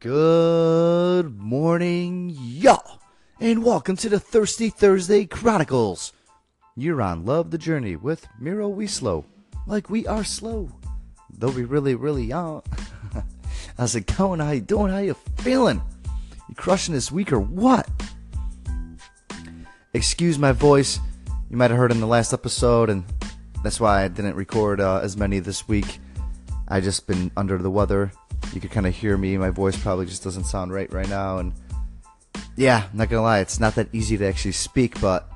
Good morning, y'all, and welcome to the Thirsty Thursday Chronicles. You're on Love the Journey with Miro We Slow, like we are slow, though we really, really aren't. How's it going? How you doing? How you feeling? You crushing this week or what? Excuse my voice. You might have heard in the last episode, and that's why I didn't record uh, as many this week. I just been under the weather. You could kind of hear me. My voice probably just doesn't sound right right now, and yeah, I'm not gonna lie, it's not that easy to actually speak, but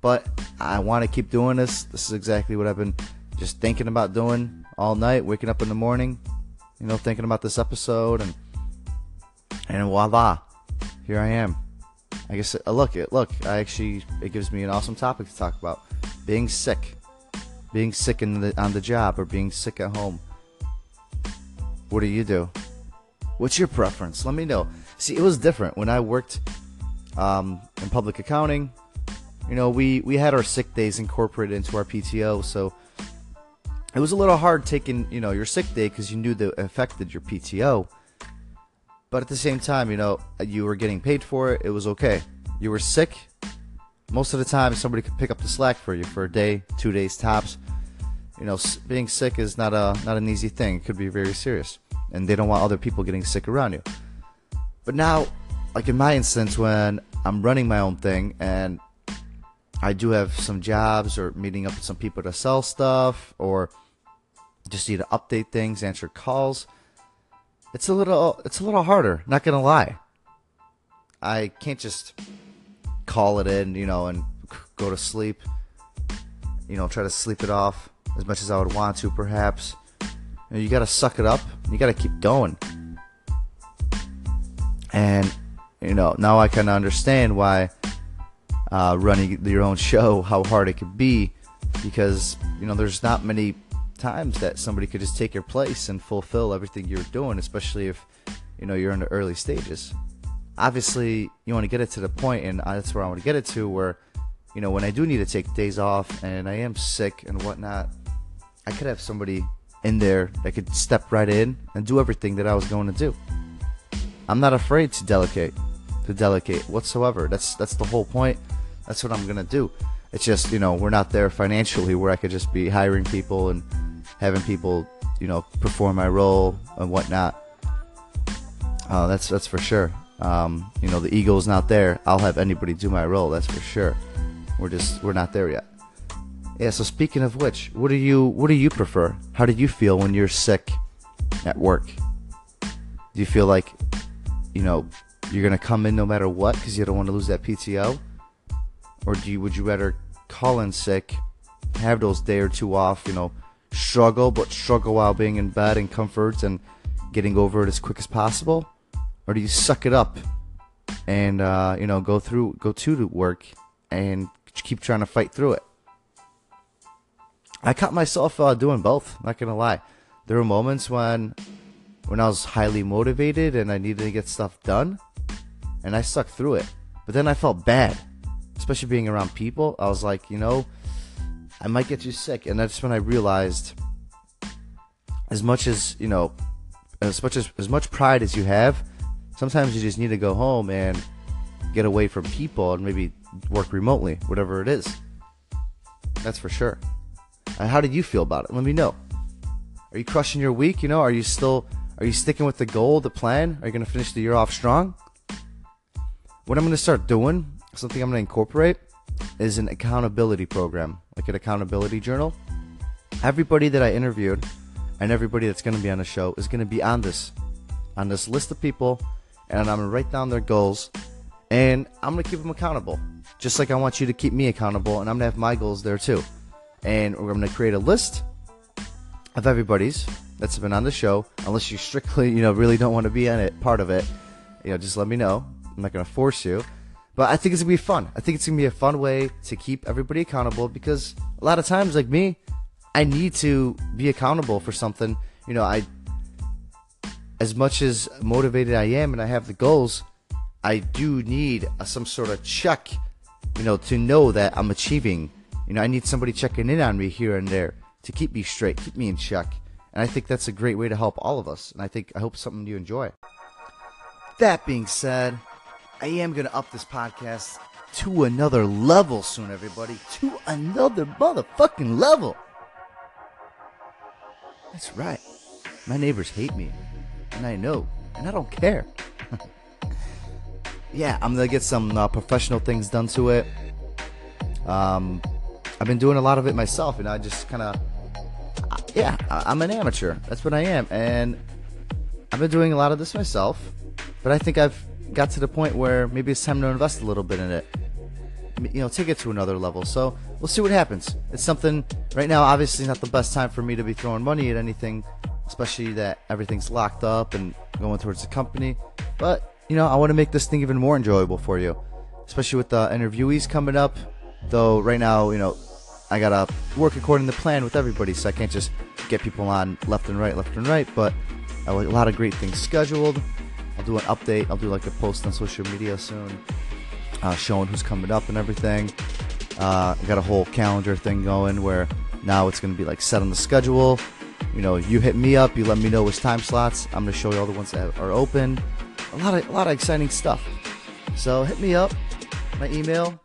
but I want to keep doing this. This is exactly what I've been just thinking about doing all night, waking up in the morning, you know, thinking about this episode, and and voila, here I am. I guess uh, look, it look, I actually it gives me an awesome topic to talk about: being sick, being sick in the, on the job, or being sick at home. What do you do? What's your preference? Let me know. See, it was different when I worked um, in public accounting. You know, we we had our sick days incorporated into our PTO, so it was a little hard taking you know your sick day because you knew that it affected your PTO. But at the same time, you know, you were getting paid for it. It was okay. You were sick. Most of the time, somebody could pick up the slack for you for a day, two days tops. You know, being sick is not a not an easy thing. It could be very serious, and they don't want other people getting sick around you. But now, like in my instance, when I'm running my own thing and I do have some jobs or meeting up with some people to sell stuff or just need to update things, answer calls. It's a little it's a little harder, not gonna lie. I can't just call it in, you know, and go to sleep. You know, try to sleep it off as much as I would want to, perhaps. You, know, you gotta suck it up. You gotta keep going. And you know, now I kind of understand why uh, running your own show, how hard it could be, because you know, there's not many times that somebody could just take your place and fulfill everything you're doing, especially if you know you're in the early stages. Obviously, you want to get it to the point, and that's where I want to get it to, where you know when I do need to take days off and I am sick and whatnot, I could have somebody in there that could step right in and do everything that I was going to do. I'm not afraid to delegate, to delegate whatsoever. That's that's the whole point. That's what I'm gonna do. It's just you know we're not there financially where I could just be hiring people and having people you know perform my role and whatnot. Uh, that's that's for sure. Um, you know the ego's not there. I'll have anybody do my role. That's for sure. We're just we're not there yet. Yeah. So speaking of which, what do you what do you prefer? How do you feel when you're sick at work? Do you feel like you know you're gonna come in no matter what because you don't want to lose that PTO, or do you would you rather call in sick, have those day or two off, you know, struggle but struggle while being in bed in comfort and getting over it as quick as possible, or do you suck it up and uh, you know go through go to work and keep trying to fight through it? I caught myself uh, doing both. Not gonna lie, there were moments when when I was highly motivated and I needed to get stuff done, and I stuck through it. But then I felt bad, especially being around people. I was like, you know, I might get you sick, and that's when I realized, as much as you know, as much as as much pride as you have, sometimes you just need to go home and get away from people and maybe work remotely, whatever it is. That's for sure. And how did you feel about it? Let me know. Are you crushing your week? You know, are you still are you sticking with the goal, the plan? Are you going to finish the year off strong? What I'm going to start doing, something I'm going to incorporate, is an accountability program, like an accountability journal. Everybody that I interviewed and everybody that's going to be on the show is going to be on this, on this list of people, and I'm going to write down their goals, and I'm going to keep them accountable, just like I want you to keep me accountable, and I'm going to have my goals there too. And we're going to create a list of everybody's that's been on the show, unless you strictly, you know, really don't want to be on it, part of it, you know, just let me know. I'm not going to force you. But I think it's going to be fun. I think it's going to be a fun way to keep everybody accountable because a lot of times, like me, I need to be accountable for something. You know, I, as much as motivated I am and I have the goals, I do need a, some sort of check, you know, to know that I'm achieving. You know, I need somebody checking in on me here and there to keep me straight, keep me in check. And I think that's a great way to help all of us. And I think I hope something you enjoy. that being said, I am going to up this podcast to another level soon, everybody. To another motherfucking level. That's right. My neighbors hate me. And I know. And I don't care. yeah, I'm going to get some uh, professional things done to it. Um, I've been doing a lot of it myself, and I just kind of, yeah, I'm an amateur. That's what I am. And I've been doing a lot of this myself, but I think I've got to the point where maybe it's time to invest a little bit in it. You know, take it to another level. So we'll see what happens. It's something right now. Obviously, not the best time for me to be throwing money at anything, especially that everything's locked up and going towards the company. But you know, I want to make this thing even more enjoyable for you, especially with the interviewees coming up. Though right now, you know, I gotta work according to plan with everybody, so I can't just get people on left and right, left and right. But a lot of great things scheduled. I'll do an update. I'll do like a post on social media soon, uh, showing who's coming up and everything. Uh, I got a whole calendar thing going where now it's to be like set on the schedule. You know, you hit me up, you let me know which time slots. I'm to show you all the ones that are open. A lot of a lot of exciting stuff. So hit me up. My email,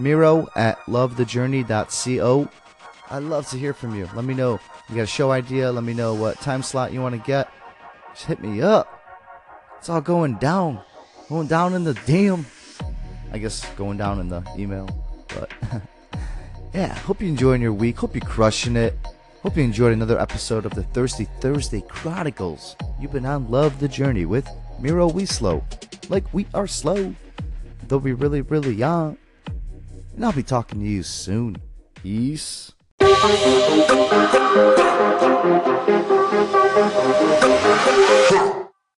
Miro at lovethejourney.co. I'd love to hear from you. Let me know. You got a show idea? Let me know what time slot you want to get. Just hit me up. It's all going down. Going down in the damn. I guess going down in the email. But yeah, hope you're enjoying your week. Hope you're crushing it. Hope you enjoyed another episode of the Thirsty Thursday Chronicles. You've been on Love the Journey with Miro We Slow. Like we are slow, though we really, really young and I'll be talking to you soon. Peace.